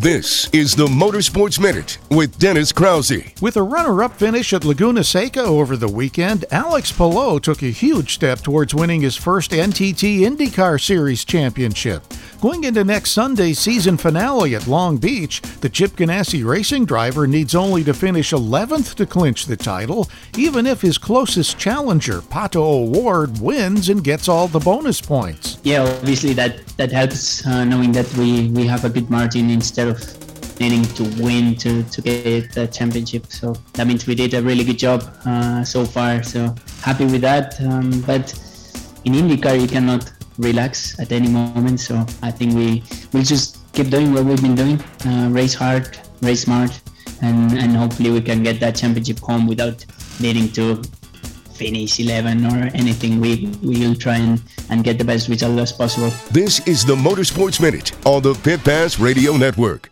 This is the Motorsports Minute with Dennis Krause. With a runner up finish at Laguna Seca over the weekend, Alex Palou took a huge step towards winning his first NTT IndyCar Series championship. Going into next Sunday's season finale at Long Beach, the Chip Ganassi racing driver needs only to finish 11th to clinch the title, even if his closest challenger, Pato O'Ward, wins and gets all the bonus points. Yeah, obviously that, that helps uh, knowing that we, we have a good margin instead of needing to win to, to get the championship. So that means we did a really good job uh, so far. So happy with that. Um, but in IndyCar, you cannot relax at any moment. So I think we will just keep doing what we've been doing, uh, race hard, race smart, and, and hopefully we can get that championship home without needing to finish 11 or anything. We we will try and, and get the best result as possible. This is the Motorsports Minute on the Pit Pass Radio Network.